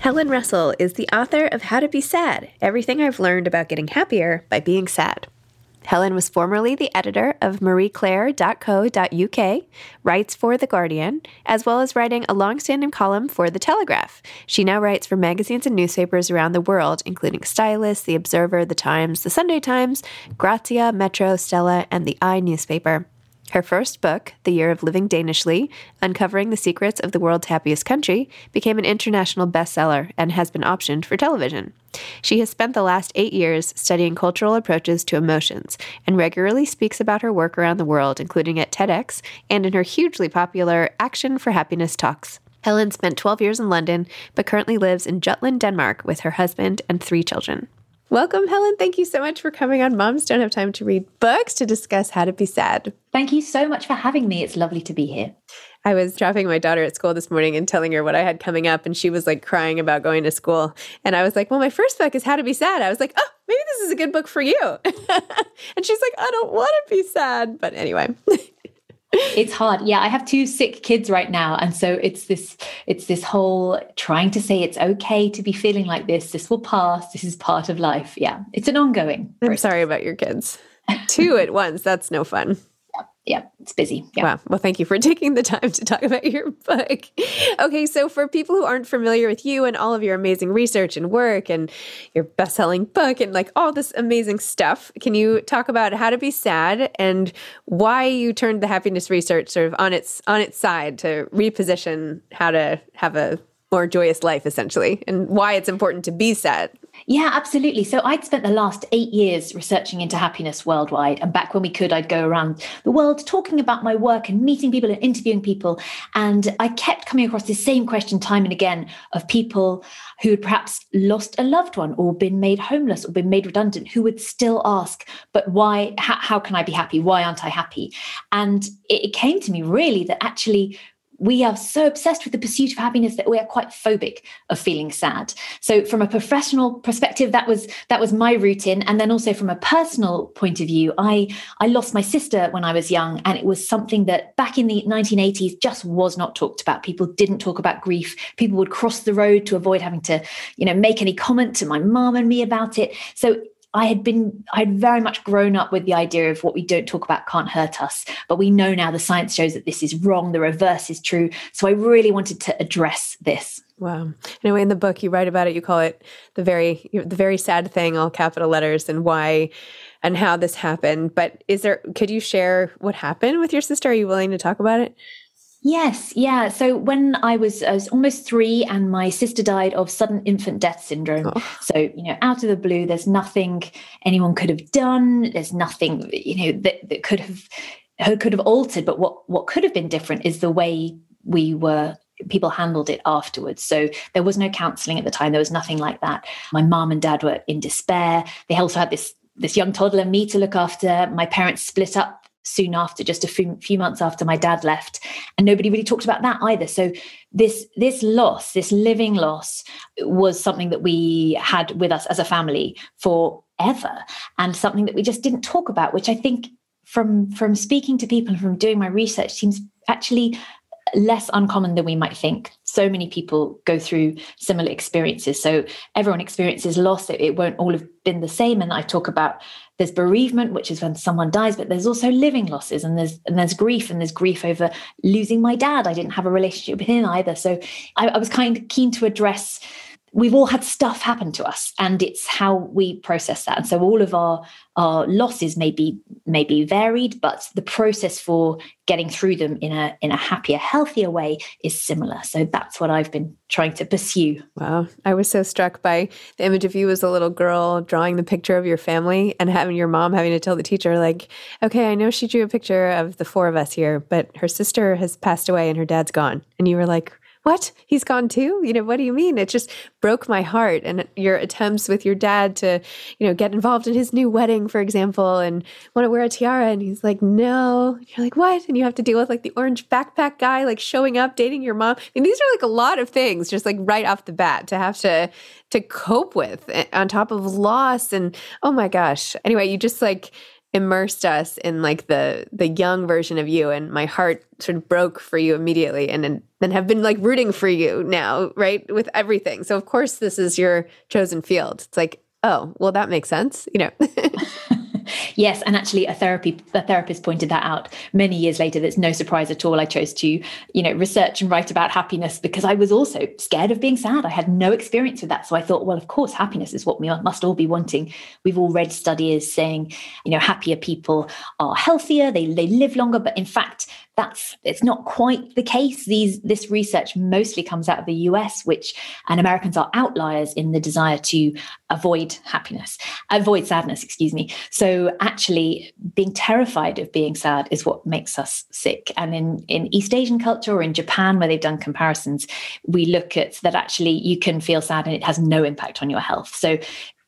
Helen Russell is the author of How to Be Sad Everything I've Learned About Getting Happier by Being Sad. Helen was formerly the editor of marieclaire.co.uk, writes for The Guardian, as well as writing a long-standing column for The Telegraph. She now writes for magazines and newspapers around the world, including Stylist, The Observer, The Times, The Sunday Times, Grazia, Metro, Stella, and The I newspaper. Her first book, The Year of Living Danishly, Uncovering the Secrets of the World's Happiest Country, became an international bestseller and has been optioned for television. She has spent the last eight years studying cultural approaches to emotions and regularly speaks about her work around the world, including at TEDx and in her hugely popular Action for Happiness talks. Helen spent 12 years in London, but currently lives in Jutland, Denmark, with her husband and three children. Welcome, Helen. Thank you so much for coming on Moms Don't Have Time to Read Books to discuss how to be sad. Thank you so much for having me. It's lovely to be here. I was dropping my daughter at school this morning and telling her what I had coming up, and she was like crying about going to school. And I was like, Well, my first book is How to Be Sad. I was like, Oh, maybe this is a good book for you. and she's like, I don't want to be sad. But anyway. it's hard. Yeah i have two sick kids right now and so it's this it's this whole trying to say it's okay to be feeling like this. This will pass. This is part of life. Yeah it's an ongoing i'm sorry about your kids. Two at once that's no fun yeah, it's busy. Yeah. Wow. Well, thank you for taking the time to talk about your book. Okay, so for people who aren't familiar with you and all of your amazing research and work and your best-selling book and like all this amazing stuff, can you talk about how to be sad and why you turned the happiness research sort of on its on its side to reposition how to have a more joyous life essentially and why it's important to be sad? Yeah, absolutely. So I'd spent the last eight years researching into happiness worldwide. And back when we could, I'd go around the world talking about my work and meeting people and interviewing people. And I kept coming across this same question time and again of people who had perhaps lost a loved one or been made homeless or been made redundant who would still ask, but why, how, how can I be happy? Why aren't I happy? And it, it came to me really that actually we are so obsessed with the pursuit of happiness that we are quite phobic of feeling sad. So from a professional perspective, that was that was my routine. And then also from a personal point of view, I I lost my sister when I was young, and it was something that back in the 1980s just was not talked about. People didn't talk about grief. People would cross the road to avoid having to, you know, make any comment to my mom and me about it. So I had been, I had very much grown up with the idea of what we don't talk about can't hurt us. But we know now the science shows that this is wrong, the reverse is true. So I really wanted to address this. Wow. Anyway, in the book you write about it, you call it the very the very sad thing, all capital letters, and why and how this happened. But is there could you share what happened with your sister? Are you willing to talk about it? Yes, yeah. So when I was, I was almost three, and my sister died of sudden infant death syndrome. Oh. So you know, out of the blue, there's nothing anyone could have done. There's nothing you know that, that could have could have altered. But what what could have been different is the way we were people handled it afterwards. So there was no counseling at the time. There was nothing like that. My mom and dad were in despair. They also had this this young toddler, me to look after. My parents split up soon after, just a few, few months after my dad left, and nobody really talked about that either. So this this loss, this living loss, was something that we had with us as a family forever, and something that we just didn't talk about. Which I think, from from speaking to people and from doing my research, seems actually less uncommon than we might think. So many people go through similar experiences. So everyone experiences loss. It, it, won't all have been the same. And I talk about there's bereavement, which is when someone dies, but there's also living losses and there's and there's grief and there's grief over losing my dad. I didn't have a relationship with him either. So I, I was kind of keen to address we've all had stuff happen to us and it's how we process that. And so all of our our losses may be may be varied but the process for getting through them in a in a happier healthier way is similar. So that's what i've been trying to pursue. Wow. I was so struck by the image of you as a little girl drawing the picture of your family and having your mom having to tell the teacher like okay i know she drew a picture of the four of us here but her sister has passed away and her dad's gone. And you were like what? He's gone too? You know, what do you mean? It just broke my heart. And your attempts with your dad to, you know, get involved in his new wedding, for example, and want to wear a tiara. And he's like, no. And you're like, what? And you have to deal with like the orange backpack guy, like showing up, dating your mom. I mean, these are like a lot of things just like right off the bat to have to, to cope with eh, on top of loss. And oh my gosh. Anyway, you just like, immersed us in like the the young version of you and my heart sort of broke for you immediately and then have been like rooting for you now right with everything. So of course this is your chosen field. It's like oh well that makes sense you know yes and actually a therapy a therapist pointed that out many years later that's no surprise at all. I chose to you know research and write about happiness because i was also scared of being sad. I had no experience with that. So i thought well of course happiness is what we must all be wanting. We've all read studies saying you know happier people are healthier. They, they live longer. But in fact that's it's not quite the case. These this research mostly comes out of the US which and Americans are outliers in the desire to avoid happiness avoid sadness excuse me. So actually being terrified of being sad is what makes us sick. And in in East Asian culture or in Japan where they've done comparisons we look at that actually you can feel sad and it has no impact on your health. So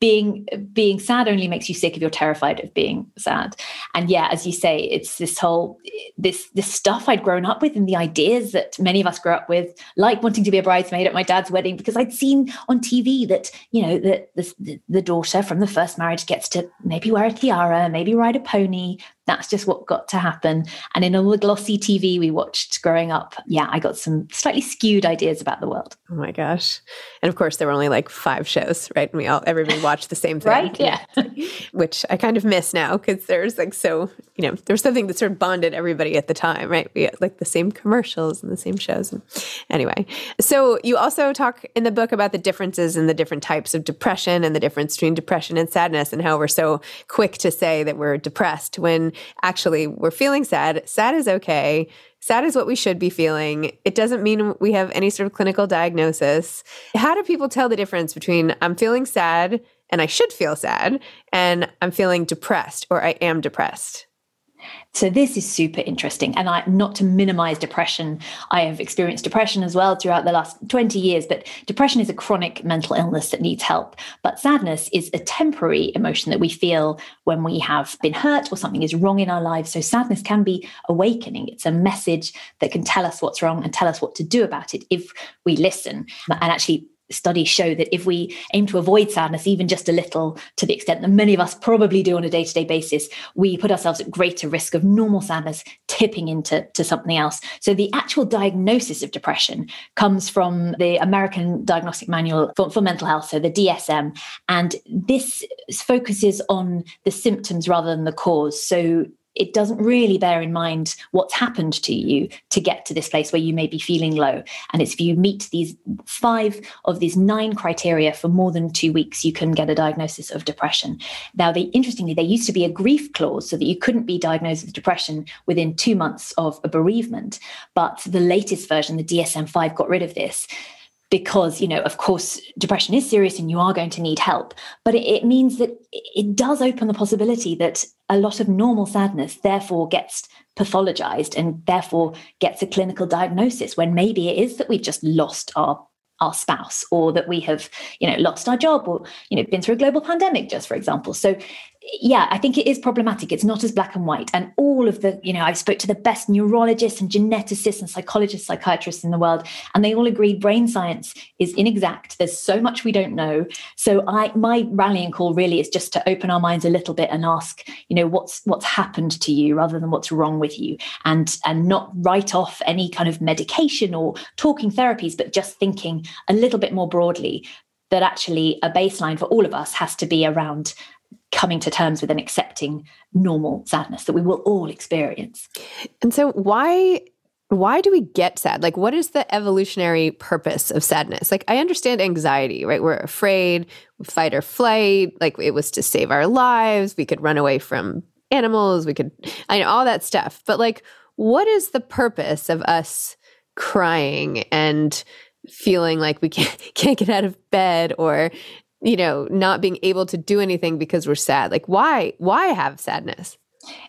being being sad only makes you sick if you're terrified of being sad. And yeah as you say it's this whole this this stuff i'd grown up with and the ideas that many of us grew up with like wanting to be a bridesmaid at my dad's wedding because i'd seen on tv that you know that the, the daughter from the first marriage gets to maybe wear a tiara maybe ride a pony that's just what got to happen. And in all the glossy TV we watched growing up, yeah, I got some slightly skewed ideas about the world. Oh my gosh. And of course there were only like five shows, right? And we all everybody watched the same thing. right. Yeah. Which I kind of miss now because there's like so, you know, there was something that sort of bonded everybody at the time, right? We had like the same commercials and the same shows. And anyway. So you also talk in the book about the differences in the different types of depression and the difference between depression and sadness and how we're so quick to say that we're depressed when actually we're feeling sad. Sad is okay. Sad is what we should be feeling. It doesn't mean we have any sort of clinical diagnosis. How do people tell the difference between I'm feeling sad and I should feel sad and I'm feeling depressed or I am depressed? So this is super interesting. And I not to minimize depression, I have experienced depression as well throughout the last 20 years, but depression is a chronic mental illness that needs help. But sadness is a temporary emotion that we feel when we have been hurt or something is wrong in our lives. So sadness can be awakening. It's a message that can tell us what's wrong and tell us what to do about it if we listen and actually studies show that if we aim to avoid sadness even just a little to the extent that many of us probably do on a day-to-day basis we put ourselves at greater risk of normal sadness tipping into to something else. So the actual diagnosis of depression comes from the american diagnostic manual for, for mental health so the dsm and this focuses on the symptoms rather than the cause. So it doesn't really bear in mind what's happened to you to get to this place where you may be feeling low. And it's if you meet these five of these nine criteria for more than two weeks, you can get a diagnosis of depression. Now, they interestingly, there used to be a grief clause so that you couldn't be diagnosed with depression within two months of a bereavement. But the latest version, the DSM 5, got rid of this because you know of course depression is serious and you are going to need help. But it, it, means that it does open the possibility that a lot of normal sadness therefore gets pathologized and therefore gets a clinical diagnosis when maybe it is that we've just lost our our spouse or that we have you know lost our job or you know been through a global pandemic just for example. So yeah, I think it is problematic. It's not as black and white. And all of the, you know, I spoke to the best neurologists and geneticists and psychologists, psychiatrists in the world, and they all agreed brain science is inexact. There's so much we don't know. So I my rallying call really is just to open our minds a little bit and ask, you know, what's what's happened to you rather than what's wrong with you. And and not write off any kind of medication or talking therapies, but just thinking a little bit more broadly that actually a baseline for all of us has to be around coming to terms with and accepting normal sadness that we will all experience. And so why why do we get sad? Like what is the evolutionary purpose of sadness? Like I understand anxiety, right? We're afraid, fight or flight, like it was to save our lives, we could run away from animals, we could I know all that stuff. But like what is the purpose of us crying and feeling like we can't, can't get out of bed or you know, not being able to do anything because we're sad. Like why why have sadness?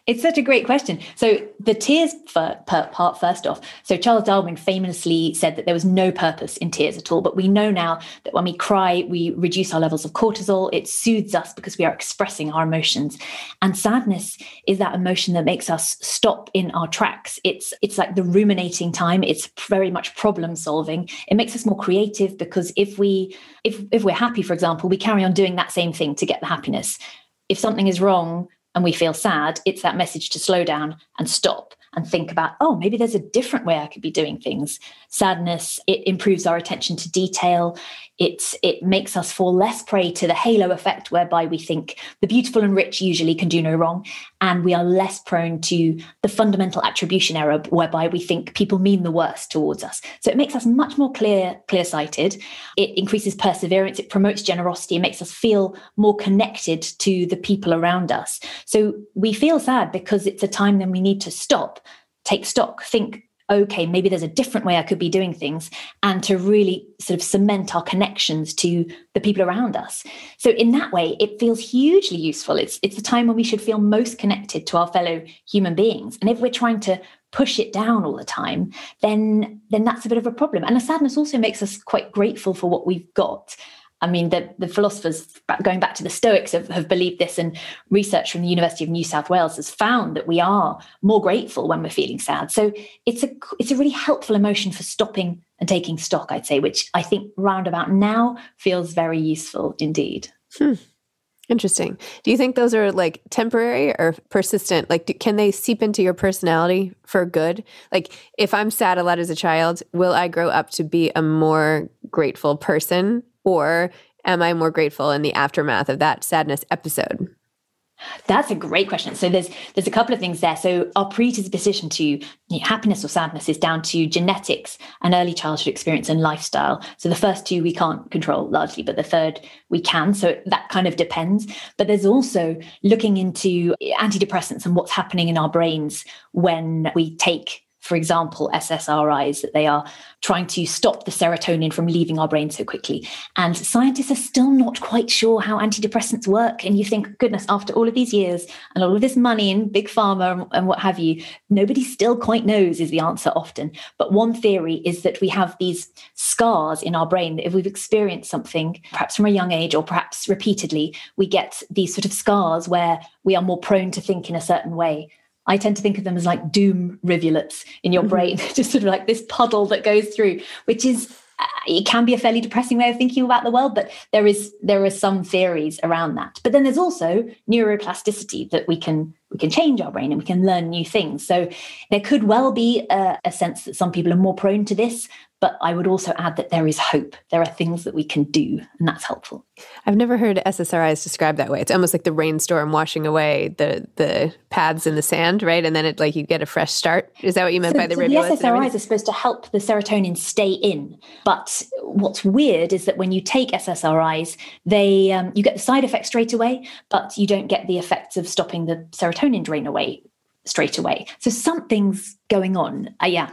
It's such a great question. So the tears per part first off. So Charles Darwin famously said that there was no purpose in tears at all, but we know now that when we cry, we reduce our levels of cortisol. It soothes us because we are expressing our emotions. And sadness is that emotion that makes us stop in our tracks. It's it's like the ruminating time. It's very much problem solving. It makes us more creative because if we if if we're happy, for example, we carry on doing that same thing to get the happiness. If something is wrong, and we feel sad, it's that message to slow down and stop and think about, oh, maybe there's a different way I could be doing things. Sadness, it improves our attention to detail it makes us fall less prey to the halo effect whereby we think the beautiful and rich usually can do no wrong and we are less prone to the fundamental attribution error whereby we think people mean the worst towards us. So it makes us much more clear clear sighted it increases perseverance it promotes generosity it makes us feel more connected to the people around us. So we feel sad because it's a time then we need to stop take stock think okay, maybe there's a different way I could be doing things, and to really sort of cement our connections to the people around us. So in that way, it feels hugely useful. It's it's the time when we should feel most connected to our fellow human beings. And if we're trying to push it down all the time, then then that's a bit of a problem. And the sadness also makes us quite grateful for what we've got. I mean, the, the philosophers going back to the Stoics have, have believed this, and research from the University of New South Wales has found that we are more grateful when we're feeling sad. So it's a it's a really helpful emotion for stopping and taking stock, I'd say, which I think roundabout now feels very useful indeed. Hmm. Interesting. Do you think those are like temporary or persistent? Like, do, can they seep into your personality for good? Like, if I'm sad a lot as a child, will I grow up to be a more grateful person or am I more grateful in the aftermath of that sadness episode? That's a great question. So there's there's a couple of things there. So our predisposition to you know, happiness or sadness is down to genetics and early childhood experience and lifestyle. So the first two we can't control largely, but the third we can. So that kind of depends. But there's also looking into antidepressants and what's happening in our brains when we take for example, SSRIs, that they are trying to stop the serotonin from leaving our brain so quickly. And scientists are still not quite sure how antidepressants work. And you think, goodness, after all of these years and all of this money in big pharma and what have you, nobody still quite knows is the answer often. But one theory is that we have these scars in our brain that if we've experienced something, perhaps from a young age or perhaps repeatedly, we get these sort of scars where we are more prone to think in a certain way. I tend to think of them as like doom rivulets in your mm-hmm. brain, just sort of like this puddle that goes through, which is uh, it can be a fairly depressing way of thinking about the world, but there is there are some theories around that. But then there's also neuroplasticity that we can we can change our brain and we can learn new things. So there could well be a, a sense that some people are more prone to this, but I would also add that there is hope. There are things that we can do, and that's helpful. I've never heard SSRIs described that way. It's almost like the rainstorm washing away the the paths in the sand, right? And then it like you get a fresh start. Is that what you meant so, by the so rivulets? The SSRIs are supposed to help the serotonin stay in. But what's weird is that when you take SSRIs, they um, you get the side effects straight away, but you don't get the effects of stopping the serotonin drain away straight away. So something's going on. Uh, yeah,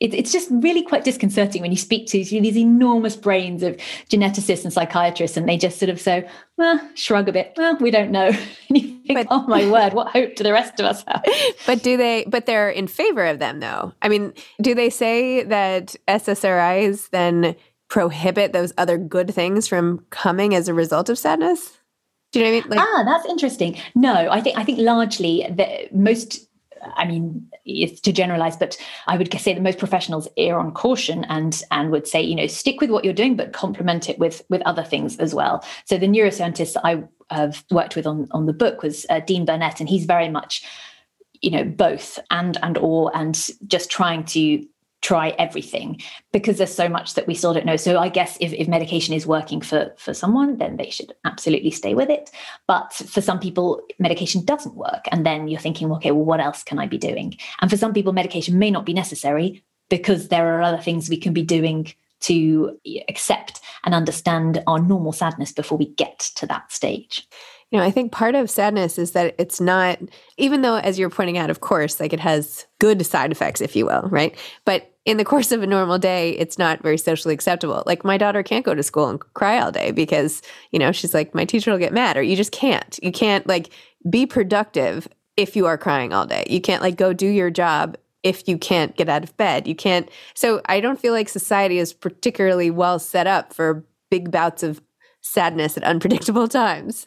it, it's just really quite disconcerting when you speak to these enormous brains of geneticists and psychiatrists, and they just sort of say, well, shrug a bit. Well, we don't know. And you think, but, oh my word, what hope do the rest of us have? But do they? But they're in favor of them, though. I mean, do they say that SSRIs then prohibit those other good things from coming as a result of sadness? Do you know what I mean? Like, ah, that's interesting. No, I think I think largely that most I mean, it's to generalize, but I would say that most professionals err on caution and and would say, you know, stick with what you're doing, but complement it with with other things as well. So the neuroscientist I have worked with on on the book was uh, Dean Burnett, and he's very much, you know, both and and or and just trying to try everything because there's so much that we still don't know. So I guess if, if medication is working for for someone, then they should absolutely stay with it. But for some people, medication doesn't work. And then you're thinking, okay, well, what else can I be doing? And for some people, medication may not be necessary because there are other things we can be doing to accept and understand our normal sadness before we get to that stage. You know, I think part of sadness is that it's not, even though, as you're pointing out, of course, like it has good side effects, if you will, right? But in the course of a normal day, it's not very socially acceptable. Like my daughter can't go to school and cry all day because, you know, she's like, my teacher will get mad, or you just can't. You can't like be productive if you are crying all day. You can't like go do your job if you can't get out of bed. You can't. So I don't feel like society is particularly well set up for big bouts of sadness at unpredictable times.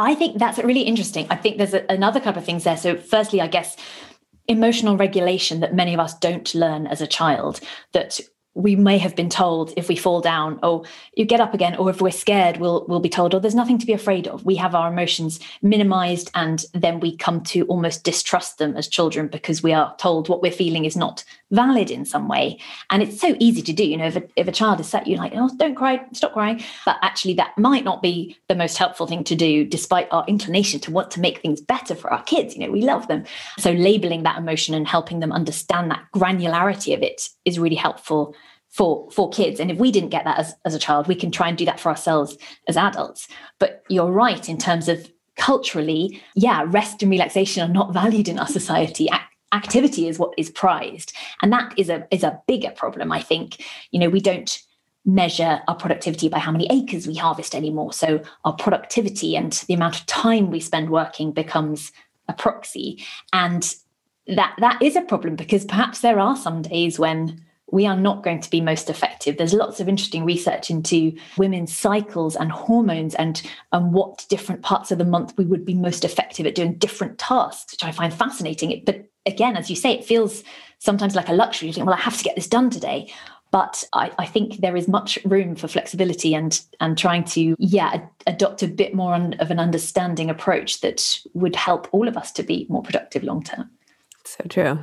I think that's really interesting. I think there's a, another couple of things there. So, firstly, I guess emotional regulation that many of us don't learn as a child that we may have been told if we fall down, oh, you get up again, or if we're scared, we'll we'll be told, oh, there's nothing to be afraid of. We have our emotions minimized, and then we come to almost distrust them as children because we are told what we're feeling is not valid in some way. And it's so easy to do. You know, if a, if a child is set, you're like, oh, don't cry, stop crying. But actually, that might not be the most helpful thing to do, despite our inclination to want to make things better for our kids. You know, we love them. So labeling that emotion and helping them understand that granularity of it is really helpful for for kids and if we didn't get that as, as a child we can try and do that for ourselves as adults but you're right in terms of culturally yeah rest and relaxation are not valued in our society activity is what is prized. And that is a is a bigger problem i think. You know we don't measure our productivity by how many acres we harvest anymore. So our productivity and the amount of time we spend working becomes a proxy. And that that is a problem because perhaps there are some days when we are not going to be most effective. There's lots of interesting research into women's cycles and hormones and, and what different parts of the month we would be most effective at doing different tasks, which I find fascinating. But again, as you say, it feels sometimes like a luxury. You think, well, I have to get this done today. But I, I think there is much room for flexibility and and trying to, yeah, adopt a bit more on, of an understanding approach that would help all of us to be more productive long term. So true.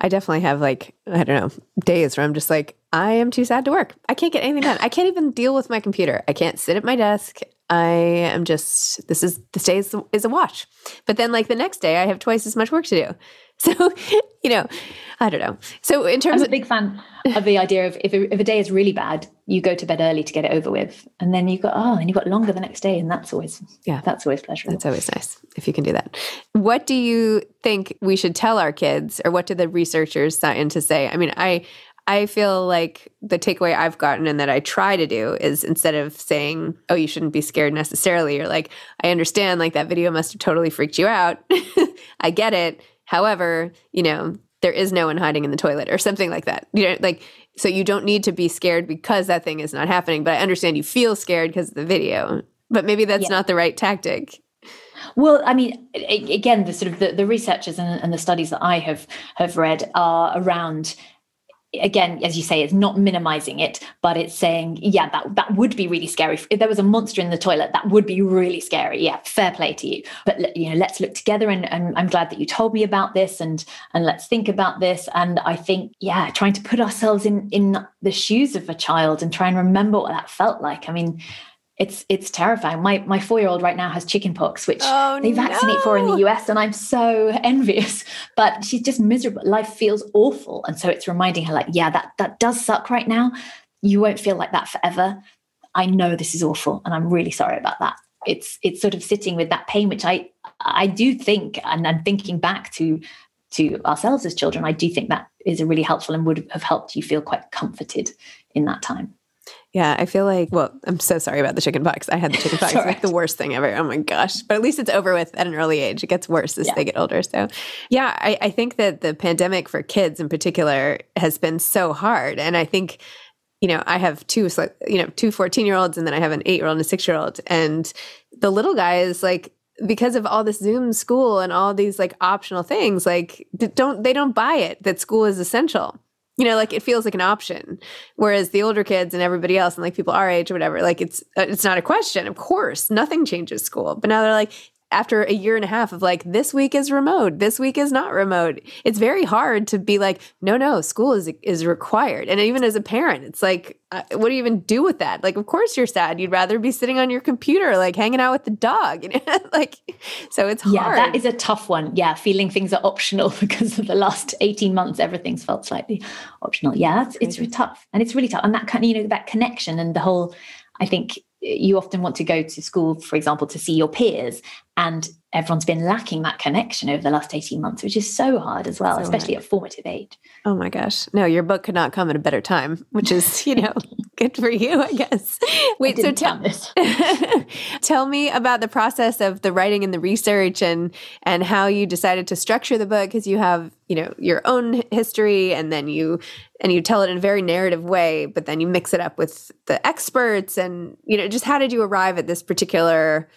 I definitely have like, I don't know, days where I'm just like, I am too sad to work. I can't get anything done. I can't even deal with my computer. I can't sit at my desk. I am just, this is, this day is, is a wash. But then like the next day, I have twice as much work to do. So, you know, I don't know. So in terms of I'm a big fan of the idea of if a, if a day is really bad, you go to bed early to get it over with, and then you go, oh, and you've got longer the next day, and that's always yeah, that's always pleasurable. That's always nice if you can do that. What do you think we should tell our kids, or what do the researchers scientists say? I mean, I I feel like the takeaway I've gotten and that I try to do is instead of saying, oh, you shouldn't be scared necessarily, you're like, I understand, like that video must have totally freaked you out. I get it. However, you know, there is no one hiding in the toilet or something like that. You know, like so you don't need to be scared because that thing is not happening. But I understand you feel scared because of the video. But maybe that's yeah. not the right tactic. Well, I mean, again, the sort of the, the researchers and, and the studies that I have have read are around again as you say it's not minimizing it but it's saying yeah that that would be really scary. If there was a monster in the toilet that would be really scary. Yeah fair play to you. But you know let's look together and, and i'm glad that you told me about this and and let's think about this. And i think yeah trying to put ourselves in in the shoes of a child and try and remember what that felt like. I mean it's it's terrifying. My my four year old right now has chickenpox, which oh, they vaccinate no. for in the US, and I'm so envious. But she's just miserable. Life feels awful, and so it's reminding her, like, yeah, that that does suck right now. You won't feel like that forever. I know this is awful, and I'm really sorry about that. It's it's sort of sitting with that pain, which I I do think, and I'm thinking back to to ourselves as children, I do think that is a really helpful and would have helped you feel quite comforted in that time. Yeah, I feel like, well, I'm so sorry about the chicken pox. I had the chicken pox. like the worst thing ever. Oh my gosh. But at least it's over with at an early age. It gets worse as yeah. they get older. So, yeah, I, I think that the pandemic for kids in particular has been so hard. And I think, you know, I have two, you know, two 14 year olds and then I have an eight year old and a six year old. And the little guy is like, because of all this Zoom school and all these like optional things, like don't they don't buy it that school is essential you know like it feels like an option. Whereas the older kids and everybody else and like people our age or whatever like it's uh, it's not a question of course. Nothing changes school. But now they're like after a year and a half of like this week is remote this week is not remote. It's very hard to be like no no school is is required. And even as a parent it's like uh, what do you even do with that? Like of course you're sad. You'd rather be sitting on your computer like hanging out with the dog you know like so it's hard. that is a tough one. Yeah feeling things are optional because of the last 18 months everything's felt slightly optional. Yeah it's, it's really tough and it's really tough. And that kind of you know that connection and the whole i think you often want to go to school, for example, to see your peers, and everyone's been lacking that connection over the last 18 months, which is so hard as well, so especially hard. at formative age. Oh my gosh. No, your book could not come at a better time, which is, you know, good for you, I guess. Wait, I so tell, this. tell me about the process of the writing and the research and and how you decided to structure the book because you have, you know, your own history and then you and you tell it in a very narrative way, but then you mix it up with the experts and, you know, just how did you arrive at this particular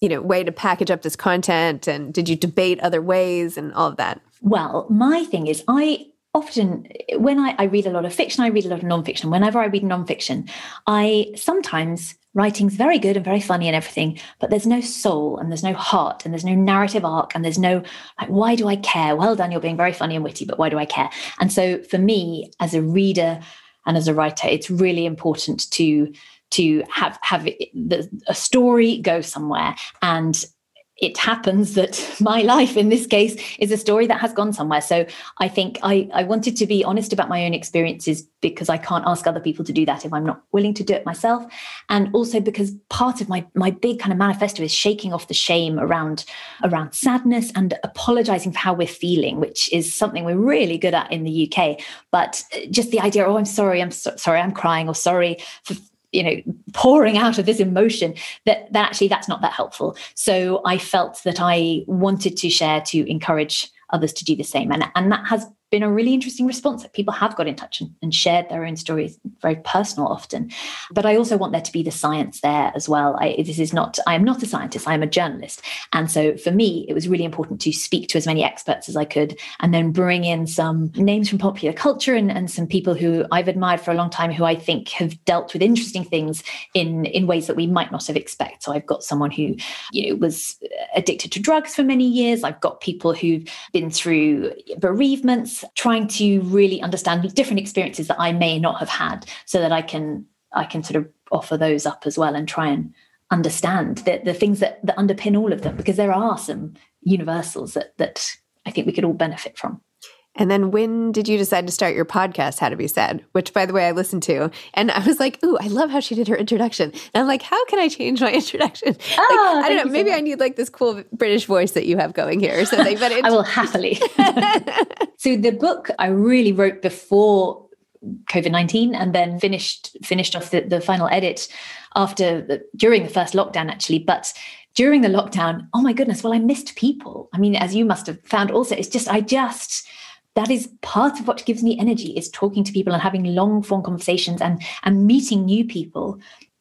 you know way to package up this content and did you debate other ways and all of that well my thing is i often when I, I, read a lot of fiction, I read a lot of nonfiction. Whenever I read nonfiction, I sometimes writing's very good and very funny and everything, but there's no soul and there's no heart and there's no narrative arc and there's no like, why do I care? Well done, you're being very funny and witty, but why do I care? And so for me, as a reader and as a writer, it's really important to to have have the, a story go somewhere and it happens that my life in this case is a story that has gone somewhere. So I think I, I wanted to be honest about my own experiences because I can't ask other people to do that if I'm not willing to do it myself. And also because part of my my big kind of manifesto is shaking off the shame around around sadness and apologizing for how we're feeling, which is something we're really good at in the UK. But just the idea, oh, I'm sorry, I'm so, sorry, I'm crying, or sorry for you know pouring out of this emotion that that actually that's not that helpful. So i felt that i wanted to share to encourage others to do the same. And and that has been a really interesting response that people have got in touch and, and, shared their own stories, very personal often. But I also want there to be the science there as well. I, this is not, I am not a scientist, I am a journalist. And so for me, it was really important to speak to as many experts as I could and then bring in some names from popular culture and, and some people who I've admired for a long time who I think have dealt with interesting things in, in ways that we might not have expected. So I've got someone who, you know, was addicted to drugs for many years. I've got people who've been through bereavements trying to really understand the different experiences that I may not have had so that I can I can sort of offer those up as well and try and understand the, the things that, that underpin all of them because there are some universals that that I think we could all benefit from. And then when did you decide to start your podcast, How to Be Sad? Which, by the way, I listened to. And I was like, ooh, I love how she did her introduction. And I'm like, how can I change my introduction? Oh, like, I don't know. Maybe so I need like this cool British voice that you have going here or something. But I will happily. so the book I really wrote before COVID nineteen, and then finished finished off the, the final edit after the, during the first lockdown, actually. But during the lockdown, oh my goodness, well, I missed people. I mean, as you must have found also, it's just I just that is part of what gives me energy is talking to people and having long form conversations and and meeting new people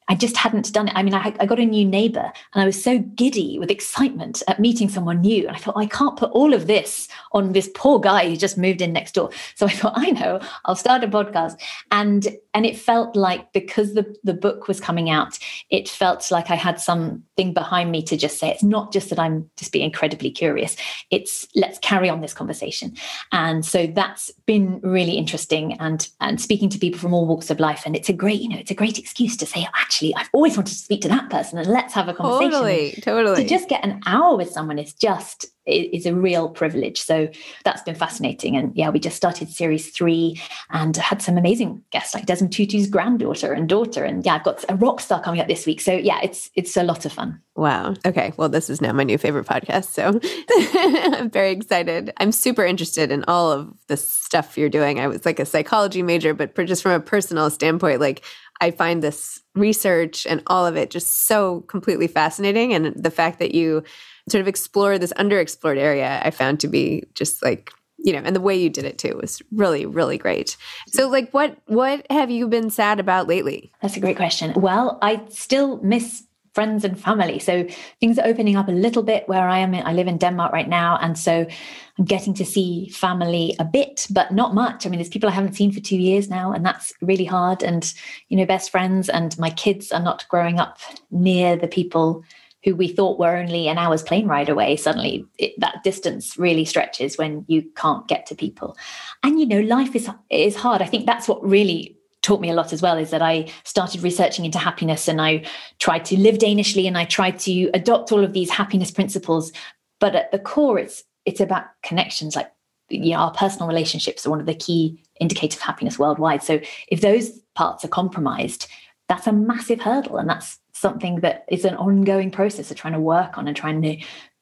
I just hadn't done it. I mean, I, I, got a new neighbor and I was so giddy with excitement at meeting someone new. And I thought, I can't put all of this on this poor guy who just moved in next door. So I thought, I know, I'll start a podcast. And and it felt like because the, the book was coming out, it felt like I had something behind me to just say, it's not just that I'm just being incredibly curious. It's let's carry on this conversation. And so that's been really interesting and and speaking to people from all walks of life. And it's a great, you know, it's a great excuse to say, oh, actually, actually, I've always wanted to speak to that person and let's have a conversation. Totally, totally. To just get an hour with someone is just is a real privilege. So that's been fascinating. And yeah, we just started series three and had some amazing guests like Desmond Tutu's granddaughter and daughter. And yeah, I've got a rock star coming up this week. So yeah, it's it's a lot of fun. Wow. Okay. Well, this is now my new favorite podcast. So I'm very excited. I'm super interested in all of the stuff you're doing. I was like a psychology major, but just from a personal standpoint, like I find this research and all of it just so completely fascinating. And the fact that you sort of explore this underexplored area, I found to be just like you know and the way you did it too was really really great. So like what what have you been sad about lately? That's a great question. Well i still miss friends and family. So things are opening up a little bit where I am. I live in Denmark right now. And so I'm getting to see family a bit, but not much. I mean, there's people I haven't seen for two years now, and that's really hard. And, you know, best friends and my kids are not growing up near the people who we thought were only an hour's plane ride away suddenly it, that distance really stretches when you can't get to people and you know life is is hard i think that's what really taught me a lot as well is that I started researching into happiness and I tried to live Danishly and I tried to adopt all of these happiness principles. But at the core, it's it's about connections. Like you know, our personal relationships are one of the key indicators of happiness worldwide. So if those parts are compromised, that's a massive hurdle, and that's something that is an ongoing process of trying to work on and trying to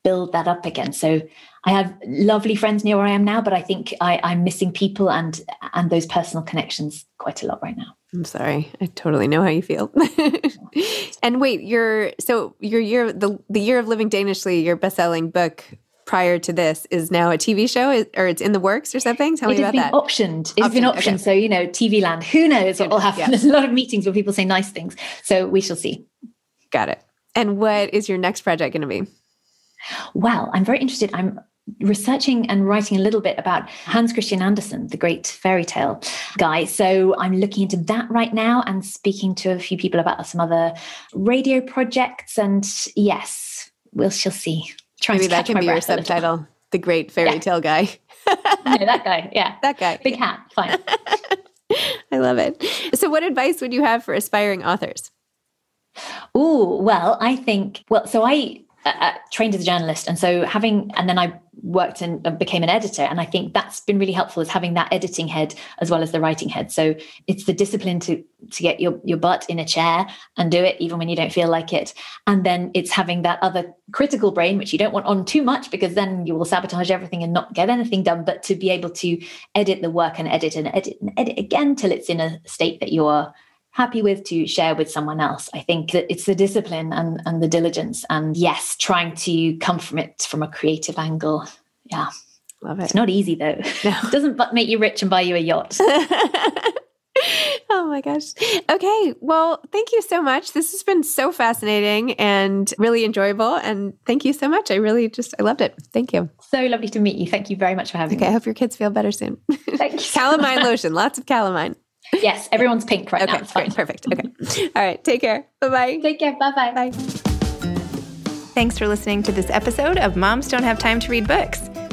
build that up again. So I have lovely friends near where I am now, but I think I, I'm missing people and and those personal connections quite a lot right now. I'm sorry. I totally know how you feel. and wait, your so your year the the year of living danishly, your best-selling book prior to this is now a TV show or it's in the works or something? Tell it me about that. Optioned. It's optioned. been optioned. Okay. So, you know, TV land, who knows what will happen? Yeah. There's a lot of meetings where people say nice things. So we shall see. Got it. And what is your next project going to be? Well, I'm very interested. I'm researching and writing a little bit about Hans Christian Andersen, the great fairy tale guy. So I'm looking into that right now and speaking to a few people about some other radio projects. And yes, we'll shall see. Trying Maybe that can be your subtitle, the great fairy yeah. tale guy. no, that guy. Yeah, that guy. Big hat. Fine. I love it. So, what advice would you have for aspiring authors? Oh, well, I think, well, so I uh, uh, trained as a journalist. And so having, and then I worked and became an editor. And I think that's been really helpful is having that editing head as well as the writing head. So it's the discipline to, to get your, your butt in a chair and do it even when you don't feel like it. And then it's having that other critical brain, which you don't want on too much because then you will sabotage everything and not get anything done, but to be able to edit the work and edit and edit and edit again till it's in a state that you're happy with to share with someone else. I think that it's the discipline and, and the diligence. And yes, trying to come from it from a creative angle. Yeah. Love it. It's not easy though. No. it doesn't make you rich and buy you a yacht. oh my gosh. Okay. Well, thank you so much. This has been so fascinating and really enjoyable. And thank you so much. I really just, I loved it. Thank you. So lovely to meet you. Thank you very much for having okay, me. Okay. I hope your kids feel better soon. Thank you. calamine lotion, lots of calamine. Yes, everyone's pink right okay, now. It's fine. Perfect. Okay. All right. Take care. Bye bye. Take care. Bye bye. Bye. Thanks for listening to this episode of Moms Don't Have Time to Read Books.